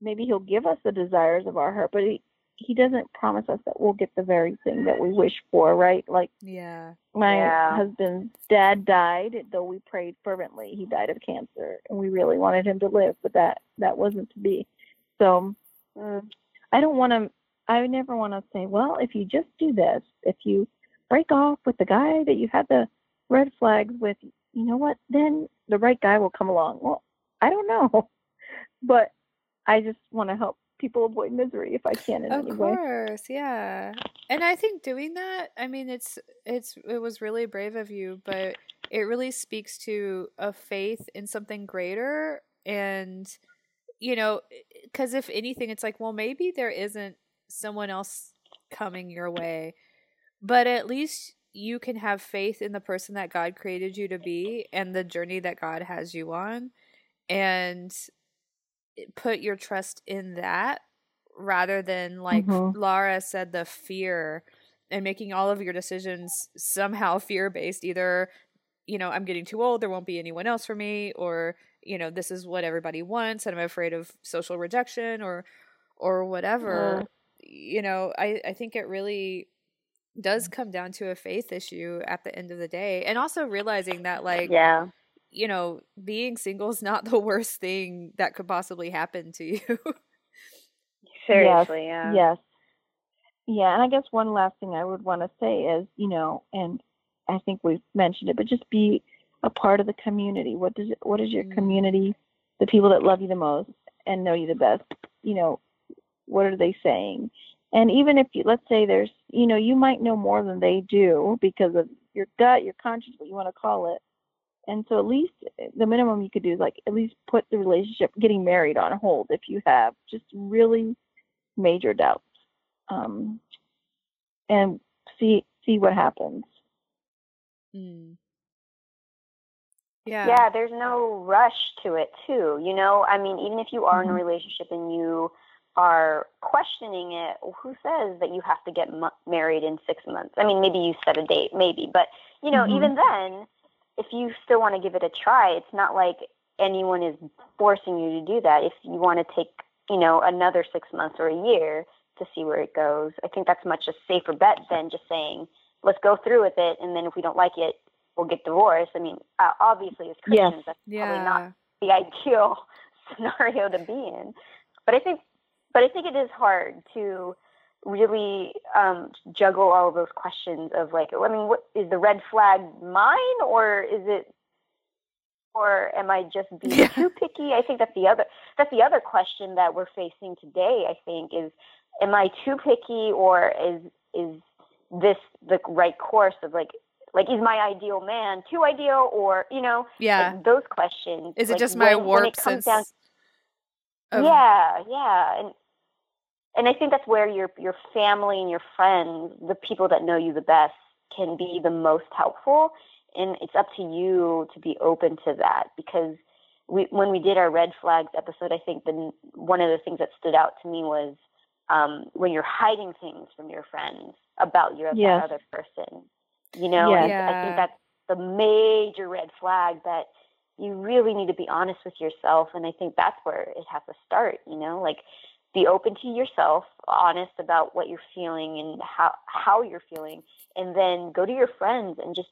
[SPEAKER 3] maybe he'll give us the desires of our heart but he he doesn't promise us that we'll get the very thing that we wish for right like
[SPEAKER 1] yeah.
[SPEAKER 3] my
[SPEAKER 4] Yeah.
[SPEAKER 3] husband's dad died, though we prayed fervently. He died of cancer, and we really wanted him to live, but that that wasn't to be. So
[SPEAKER 4] Mm.
[SPEAKER 3] I don't want to. I never want to say, well, if you just do this, if you break off with the guy that you had the red flags with, you know what? Then the right guy will come along. Well, I don't know, [LAUGHS] but I just want to help people avoid misery if I can in
[SPEAKER 1] Of
[SPEAKER 3] any way.
[SPEAKER 1] course, yeah. And I think doing that, I mean, it's it's it was really brave of you, but it really speaks to a faith in something greater and you know, cuz if anything it's like, well, maybe there isn't someone else coming your way, but at least you can have faith in the person that God created you to be and the journey that God has you on and put your trust in that rather than like
[SPEAKER 3] Mhm.
[SPEAKER 1] Laura said the fear and making all of your decisions somehow [LAUGHS] fear based either you know I'm getting too old there won't be anyone else for me or you know this is what everybody wants and I'm afraid of social rejection or or whatever you know I I think it really does come down to a faith issue at the end of the day and also realizing that like
[SPEAKER 4] Yeah.
[SPEAKER 1] you know, being single is not [LAUGHS] the worst thing that could possibly happen to you.
[SPEAKER 4] Seriously, yeah.
[SPEAKER 3] Yes. Yeah, and I guess one last thing I would want to say is, you know, and I think we've mentioned it, but just be a part of the community. What does it, what is your
[SPEAKER 1] Mm.
[SPEAKER 3] community, the people that love you the most and know you the best, you know, what are they saying? And even if you let's say there's, you know, you might know more than they do because of your gut, your conscience, what you want to call it. And so at least the minimum you could do is like at least put the relationship getting married on hold if you have just really major doubts um, and see see what happens.
[SPEAKER 1] Mm. Yeah.
[SPEAKER 4] Yeah, there's no rush to it too. You know, I mean, even if you are in a
[SPEAKER 3] Mhm.
[SPEAKER 4] relationship and you are questioning it, who says that you have to get mu- married in six months? I mean, maybe you set a date, maybe, but you know,
[SPEAKER 3] Mhm.
[SPEAKER 4] even then, if you still want to give it a try, it's not like anyone is forcing you to do that. If you want to take, you know, another six months or a year to see where it goes, I think that's much a safer bet than just saying, let's go through with it, and then if we don't like it, we'll get divorced. I mean, uh, obviously, as
[SPEAKER 3] Yes.
[SPEAKER 4] Christians, that's probably not the [LAUGHS] ideal scenario to be in. But I think, but I think it is hard to really um, juggle all of those questions of like, I mean, what is the red flag mine or is it, or am I just [LAUGHS] being
[SPEAKER 1] Yeah.
[SPEAKER 4] too picky? I think that's the other that's the other question that we're facing today. I think is, am I too picky or is is this the right course of like like is my ideal man too ideal or you know
[SPEAKER 1] Yeah.
[SPEAKER 4] like those questions
[SPEAKER 1] Is it
[SPEAKER 4] like,
[SPEAKER 1] just my
[SPEAKER 4] when- when it comes
[SPEAKER 1] sense?
[SPEAKER 4] down
[SPEAKER 1] of-
[SPEAKER 4] yeah, yeah, and and I think that's where your your family and your friends, the people that know you the best, can be the most helpful. And it's up to you to be open to that because we when we did our red flags episode, I think the one of the things that stood out to me was um, when you're hiding things from your friends about your
[SPEAKER 3] Yes.
[SPEAKER 4] other person. You know,
[SPEAKER 3] Yes.
[SPEAKER 4] and I think that's the major red flag that you really need to be honest with yourself and i think that's where it has to start you know like be open to yourself honest about what you're feeling and how how you're feeling and then go to your friends and just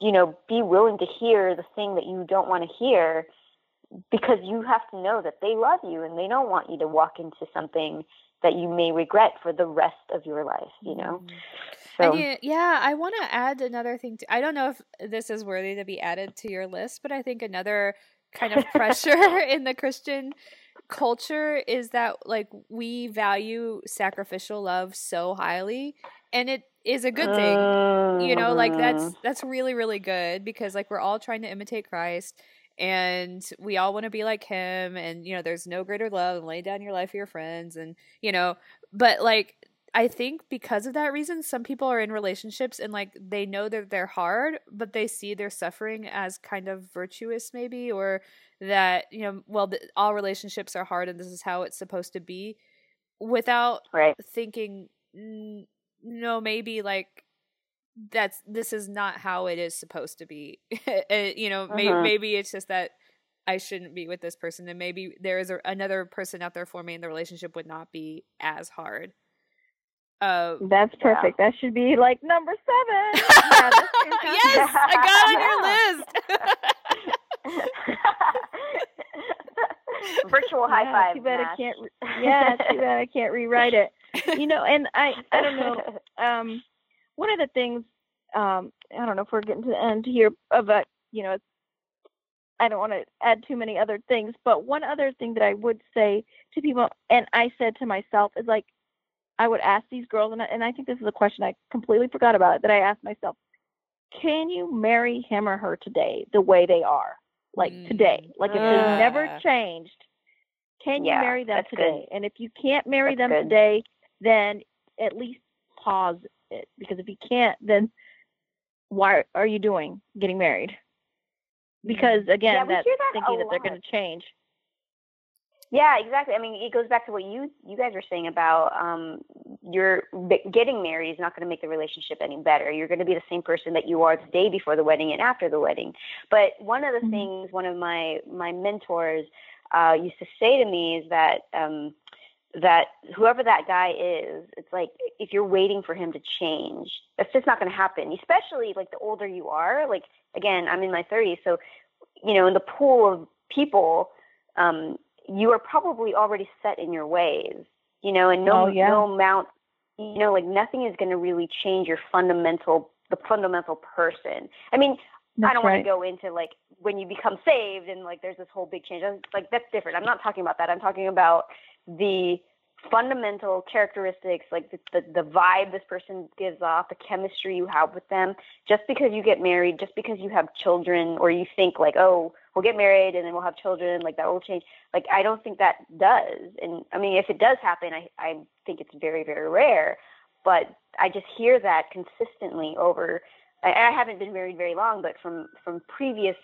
[SPEAKER 4] you know be willing to hear the thing that you don't want to hear because you have to know that they love you and they don't want you to walk into something that you may regret for the rest of your life you know so
[SPEAKER 1] And you, yeah, I want to add another thing. To, I don't know if this is worthy to be added to your list, but I think another kind of pressure [LAUGHS] [LAUGHS] in the Christian culture is that like we value sacrificial love so highly, and it is a good thing. You know, like that's
[SPEAKER 4] Mhm.
[SPEAKER 1] that's really really good because like we're all trying to imitate Christ. And we all want to be like him, and you know, there's no greater love than lay down your life for your friends, and you know, but like I think because of that reason, some people are in relationships and like they know that they're hard, but they see their suffering as kind of virtuous, maybe, or that, you know, well, th- all relationships are hard and this is how it's supposed to be without
[SPEAKER 4] right.
[SPEAKER 1] thinking, "N- no, maybe like that's this is not how it is supposed to be. [LAUGHS] Uh, you know, may-
[SPEAKER 4] Mhm.
[SPEAKER 1] maybe it's just that I shouldn't be with this person, and maybe there is a, another person out there for me, and the relationship would not be as hard. Uh,
[SPEAKER 3] That's
[SPEAKER 4] Yeah.
[SPEAKER 3] perfect. That should be like number seven. yeah, [LAUGHS]
[SPEAKER 1] yes, I got on your [LAUGHS] list.
[SPEAKER 4] Virtual high
[SPEAKER 3] Yeah,
[SPEAKER 4] five.
[SPEAKER 3] Too bad I
[SPEAKER 4] Matt.
[SPEAKER 3] can't. Re- yeah, too bad I can't rewrite it. You know, and I I don't know. Um, one of the things um I don't know if we're getting to the end here of a you know. I don't want to add too many other things, but one other thing that I would say to people, and I said to myself, is like, I would ask these girls, and I, and I think this is a question I completely forgot about it, that I asked myself, can you marry him or her today the way they are? Like today.
[SPEAKER 1] Mm.
[SPEAKER 3] Like if they've never
[SPEAKER 1] Ah.
[SPEAKER 3] changed, can you
[SPEAKER 4] Yeah,
[SPEAKER 3] marry them
[SPEAKER 4] that's good.
[SPEAKER 3] today? And if you can't marry
[SPEAKER 4] That's
[SPEAKER 3] them
[SPEAKER 4] good.
[SPEAKER 3] today, then at least pause it. Because if you can't, then why are you doing getting married? Because again,
[SPEAKER 4] Yeah,
[SPEAKER 3] that's
[SPEAKER 4] that
[SPEAKER 3] thinking that they're going to change.
[SPEAKER 4] Yeah, exactly. I mean, it goes back to what you you guys were saying about um, your b- getting married is not going to make the relationship any better. You're going to be the same person that you are the day before the wedding and after the wedding. But one of the
[SPEAKER 3] Mhm.
[SPEAKER 4] things one of my my mentors uh, used to say to me is that um, that whoever that guy is, it's like if you're waiting for him to change, that's just not going to happen. Especially like the older you are. Like again, I'm in my 30s, so you know, in the pool of people. Um, you are probably already set in your ways, you know, and no
[SPEAKER 3] Oh, yeah.
[SPEAKER 4] no amount, you know, like nothing is going to really change your fundamental the fundamental person. I mean, I don't want to go into like when you become saved and like there's this whole big change. That's, like that's different. I'm not talking about that. I'm talking about the fundamental characteristics, like the, the the vibe this person gives off, the chemistry you have with them. Just because you get married, just because you have children, or you think like, oh, we'll get married and then we'll have children, like that will change. Like I don't think that does. And I mean, if it does happen, I I think it's very very rare. But I just hear that consistently over. I, I haven't been married very long, but from from previous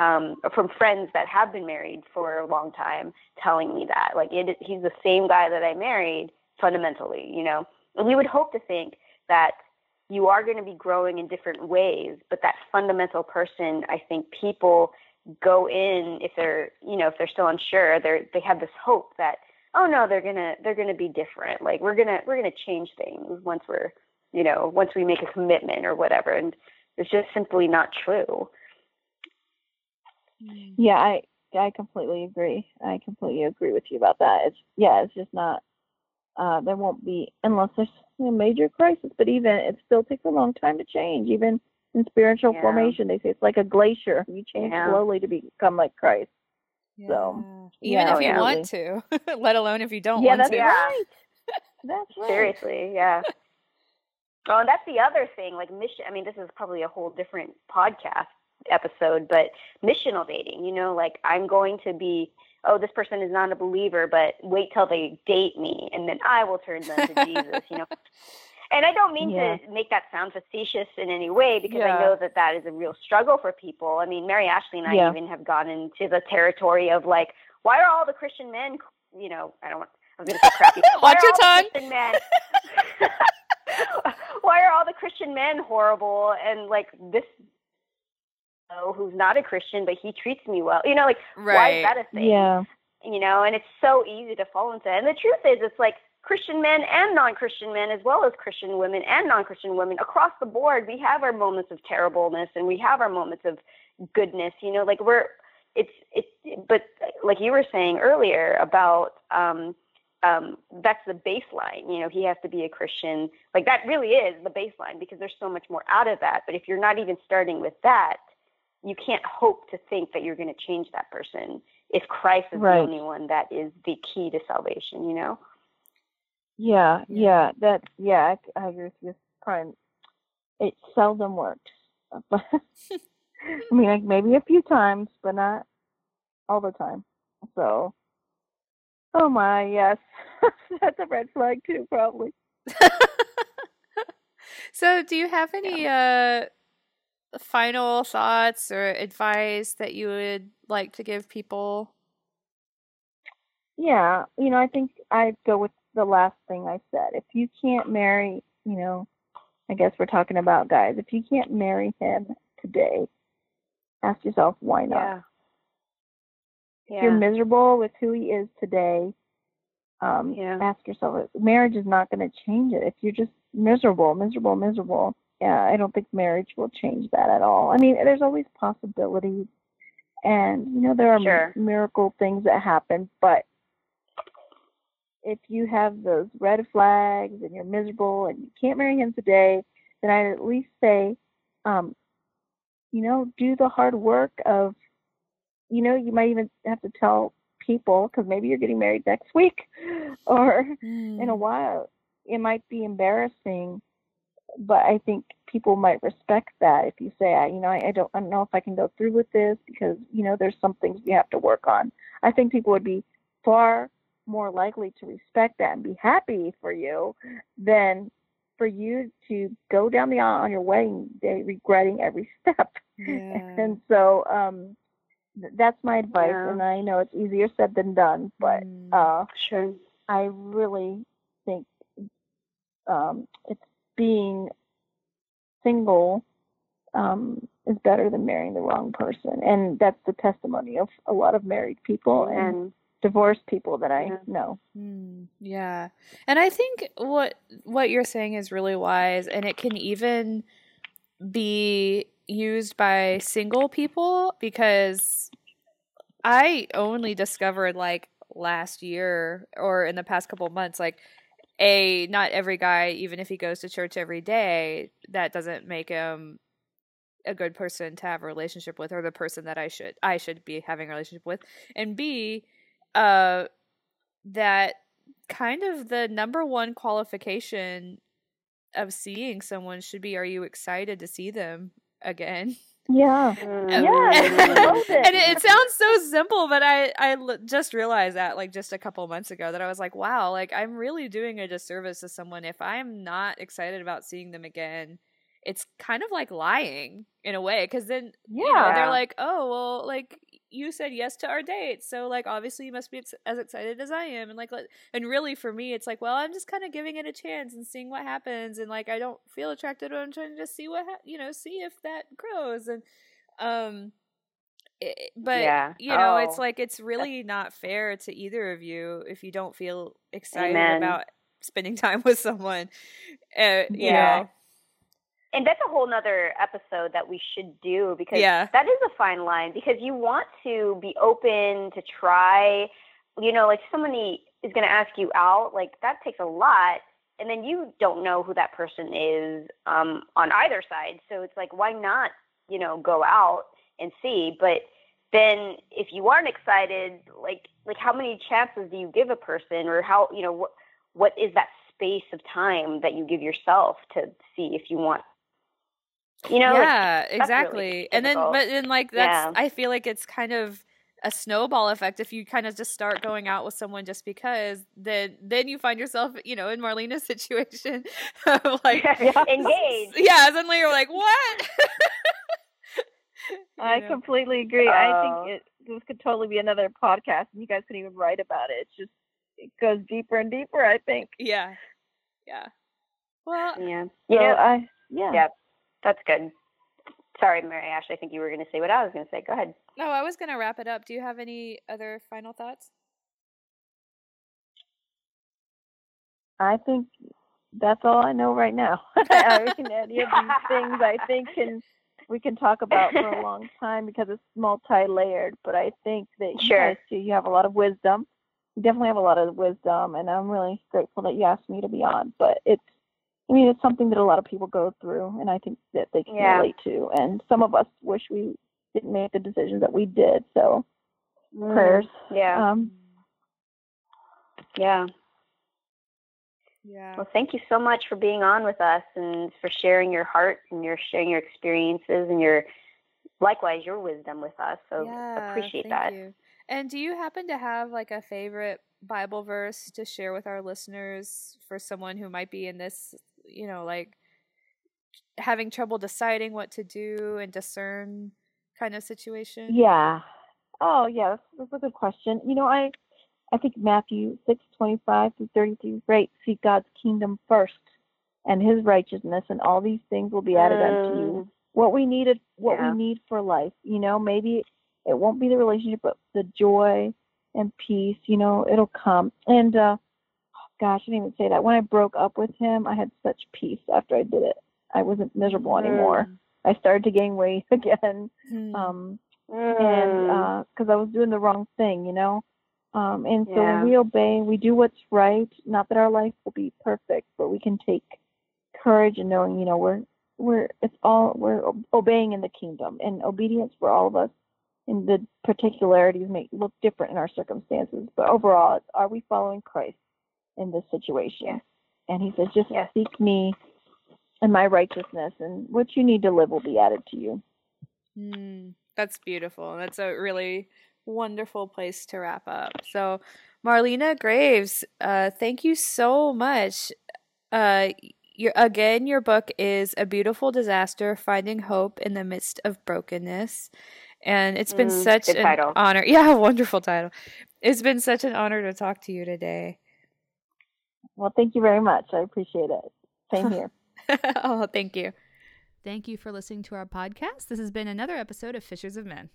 [SPEAKER 4] um, from friends that have been married for a long time telling me that like it, he's the same guy that I married fundamentally, you know. And we would hope to think that you are going to be growing in different ways, but that fundamental person, I think people go in if they're, you know, if they're still unsure, they're they have this hope that oh no, they're gonna they're gonna be different. Like we're gonna we're gonna change things once we're, you know, once we make a commitment or whatever. And it's just simply not true.
[SPEAKER 3] Yeah, I I completely agree. I completely agree with you about that. It's yeah, it's just not. Uh, there won't be unless there's a major crisis. But even it still takes a long time to change. Even in spiritual
[SPEAKER 4] Yeah.
[SPEAKER 3] formation, they say it's like a glacier. You change
[SPEAKER 4] Yeah.
[SPEAKER 3] slowly to become like Christ. So,
[SPEAKER 1] even
[SPEAKER 3] yeah,
[SPEAKER 1] if you
[SPEAKER 4] yeah.
[SPEAKER 1] want to, [LAUGHS] let alone if you don't
[SPEAKER 3] yeah,
[SPEAKER 1] want
[SPEAKER 3] that's
[SPEAKER 1] to.
[SPEAKER 4] Yeah.
[SPEAKER 3] right. That's right.
[SPEAKER 4] Seriously, yeah. [LAUGHS] Oh, and that's the other thing. Like mission. I mean, this is probably a whole different podcast episode, but missional dating. You know, like I'm going to be. Oh, this person is not a believer, but wait till they date me, and then I will turn them to Jesus. You know. [LAUGHS] And I don't mean yeah. to make that sound facetious in any way because yeah. I know that that is a real struggle for people. I mean, Mary Ashley and I yeah. even have gone into the territory of like, why are all the Christian men, you know, I don't want, I was going to say crappy. [LAUGHS]
[SPEAKER 1] Watch your tongue.
[SPEAKER 4] Christian men, [LAUGHS] why are all the Christian men horrible and like this who's not a Christian but he treats me well. You know, like right. why is that a thing?
[SPEAKER 3] Yeah.
[SPEAKER 4] You know, and it's so easy to fall into. And the truth is, it's like Christian men and non-Christian men, as well as Christian women and non-Christian women across the board. We have our moments of terribleness and we have our moments of goodness. You know, like we're it's it's but like you were saying earlier about um um, that's the baseline. You know, he has to be a Christian. Like that really is the baseline because there's so much more out of that. But if you're not even starting with that, you can't hope to think that you're going to change that person if Christ is right. the only one that is the key to salvation. You know.
[SPEAKER 3] Yeah, yeah, that yeah, I, I agree with you. Prime, it seldom works, but [LAUGHS] I mean, like maybe a few times, but not all the time. So Oh my, yes. [LAUGHS] That's a red flag too, probably. [LAUGHS]
[SPEAKER 1] so, do you have any uh final thoughts or advice that you would like to give people?
[SPEAKER 3] Yeah, you know, I think I'd go with the last thing I said. If you can't marry, you know, I guess we're talking about guys. If you can't marry him today, ask yourself why not.
[SPEAKER 4] Yeah.
[SPEAKER 3] Yeah. you're miserable with who he is today, um, yeah. ask yourself, marriage is not going to change it. If you're just miserable, miserable, miserable, yeah, I don't think marriage will change that at all. I mean, there's always possibilities, and you know there are
[SPEAKER 4] sure.
[SPEAKER 3] miracle things that happen, but if you have those red flags and you're miserable and you can't marry him today, then I'd at least say, um, you know, do the hard work of you know, you might even have to tell people because maybe you're getting married next week [LAUGHS] or mm. in a mm. while. It might be embarrassing, but I think people might respect that if you say, you know, I, I don't, I don't know if I can go through with this because you know there's some things we have to work on. I think people would be far more likely to respect that and be happy for you than for you to go down the aisle on your wedding day regretting every [LAUGHS] step.
[SPEAKER 1] Yeah.
[SPEAKER 3] and so, um, that's my advice yeah. and i know it's easier said than done but
[SPEAKER 4] mm,
[SPEAKER 3] uh
[SPEAKER 4] sure
[SPEAKER 3] i really think um it's being single um is better than marrying the wrong person. And that's the testimony of a lot of married people
[SPEAKER 4] and,
[SPEAKER 3] and divorced people that i yeah. know.
[SPEAKER 1] Mm, yeah. And i think what what you're saying is really wise and it can even be used by single people because I only discovered like last year or in the past couple months like a not every guy even if he goes to church every day that doesn't make him a good person to have a relationship with or the person that I should I should be having a relationship with and B uh that kind of the number one qualification of seeing someone should be are you excited to see them again. [LAUGHS]
[SPEAKER 3] Yeah,
[SPEAKER 1] mm. yeah, [LAUGHS] and it, it, sounds so simple, but I I l- just realized that like just a couple months ago that I was like, wow, like I'm really doing a disservice to someone if I'm not excited about seeing them again. It's kind of like lying in a way, because then yeah, you know, they're like, oh well, like you said yes to our date so like obviously you must be as excited as i am and like and really for me it's like well i'm just kind of giving it a chance and seeing what happens and like i don't feel attracted but i'm trying to just see what ha- you know see if that grows and um it, but yeah. you know oh. it's like it's really not fair to either of you if you don't feel excited Amen. about spending [LAUGHS] time with someone uh, you yeah. know
[SPEAKER 4] and that's a whole nother episode that we should do because
[SPEAKER 1] yeah.
[SPEAKER 4] that is a fine line because you want to be open to try. You know like somebody is going to ask you out like that takes a lot and then you don't know who that person is um on either side. So it's like why not you know go out and see? But then if you aren't excited like like how many chances do you give a person or how you know what what is that space of time that you give yourself to see if you want you know
[SPEAKER 1] yeah
[SPEAKER 4] really
[SPEAKER 1] exactly and then but then like that's
[SPEAKER 4] Yeah.
[SPEAKER 1] i feel like it's kind of a snowball effect if you kind of just start going out with someone just because then then you find yourself you know in marlena's [LAUGHS] situation of [LAUGHS] like [LAUGHS]
[SPEAKER 4] engaged
[SPEAKER 1] yeah suddenly you're like what You
[SPEAKER 3] I
[SPEAKER 1] know?
[SPEAKER 3] completely agree. I
[SPEAKER 4] Oh.
[SPEAKER 3] think uh it this could totally be another podcast, and you guys could even write about it. It's just it goes deeper and deeper. I think.
[SPEAKER 1] yeah yeah well
[SPEAKER 4] yeah
[SPEAKER 3] So
[SPEAKER 4] you know,
[SPEAKER 3] I yeah.
[SPEAKER 4] yeah that's good sorry mary ash i think you were going to say what i was going to say go ahead
[SPEAKER 1] no i was gonna wrap it up do you have any other final thoughts
[SPEAKER 3] I think that's all I know right now. [LAUGHS] I mean, any of these [LAUGHS] things I think can we can talk about for a [LAUGHS] long time because it's multi-layered. But I think that you
[SPEAKER 4] Sure.
[SPEAKER 3] guys too, you have a lot of wisdom. You definitely have a lot of wisdom, and I'm really grateful that you asked me to be on. But it's, I mean, it's something that a lot of people go through, and I think that they can
[SPEAKER 4] Yeah.
[SPEAKER 3] relate to. And some of us wish we didn't make the decisions that we did. So prayers.
[SPEAKER 4] yeah
[SPEAKER 3] Um,
[SPEAKER 4] yeah
[SPEAKER 1] yeah
[SPEAKER 4] Well, thank you so much for being on with us and for sharing your heart and your sharing your experiences and your likewise your wisdom with us. So
[SPEAKER 1] yeah,
[SPEAKER 4] appreciate
[SPEAKER 1] thank
[SPEAKER 4] that.
[SPEAKER 1] You. And do you happen to have like a favorite Bible verse to share with our listeners for someone who might be in this, you know, like having trouble deciding what to do and discern kind of situation?
[SPEAKER 3] Yeah. Oh, yeah. That's, that's a good question. You know, I I think Matthew six twenty five through thirty three. right? seek God's kingdom first, and His righteousness, and all these things will be added unto you. What we needed, what
[SPEAKER 4] Yeah.
[SPEAKER 3] we need for life. You know, maybe it won't be the relationship, but the joy and peace. You know, it'll come. And uh, gosh, I didn't even say that. When I broke up with him, I had such peace after I did it. I wasn't miserable anymore. I started to gain weight [LAUGHS] again.
[SPEAKER 1] Hmm.
[SPEAKER 3] Um,
[SPEAKER 4] Mm.
[SPEAKER 3] and because I was doing the wrong thing, you know. Um, and so
[SPEAKER 4] Yeah.
[SPEAKER 3] when we obey, we do what's right. Not that our life will be perfect, but we can take courage in knowing, you know, we're we're it's all we're obeying in the kingdom, and obedience for all of us in the particularities may look different in our circumstances, but overall, are we following Christ in this situation?
[SPEAKER 4] Yes.
[SPEAKER 3] And He says, just
[SPEAKER 4] Yes.
[SPEAKER 3] seek me and my righteousness, and what you need to live will be added to you.
[SPEAKER 1] Mm, that's beautiful. That's a really wonderful place to wrap up. So, Marlena Graves, uh, thank you so much. Uh, your, again, your book is A Beautiful Disaster Finding Hope in the Midst of Brokenness. And it's been
[SPEAKER 4] Mm,
[SPEAKER 1] such an
[SPEAKER 4] title.
[SPEAKER 1] honor. [LAUGHS] Yeah, wonderful title. It's been such an honor to talk to you today.
[SPEAKER 3] Well, thank you very much. I appreciate it. Same [LAUGHS] here.
[SPEAKER 1] oh, thank you.
[SPEAKER 5] Thank you for listening to our podcast. This has been another episode of Fishers of Men.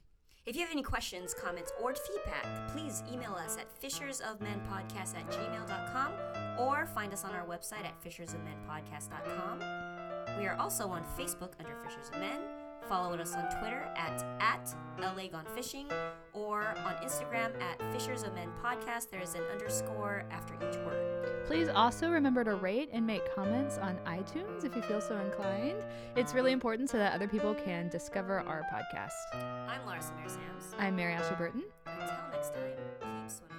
[SPEAKER 2] If you have any questions, comments, or feedback, please email us at fishersofmenpodcast at gmail.com or find us on our website at fishersofmenpodcast.com. We are also on Facebook under Fishers of Men. Follow us on Twitter at, at LA Gone Fishing or on Instagram at Fishers of Men Podcast. There is an underscore after each word.
[SPEAKER 5] Please also remember to rate and make comments on iTunes if you feel so inclined. It's really important so that other people can discover our podcast.
[SPEAKER 2] I'm Laura Samir Sams.
[SPEAKER 5] I'm Mary Ashley Burton.
[SPEAKER 2] Until next time, keep swimming.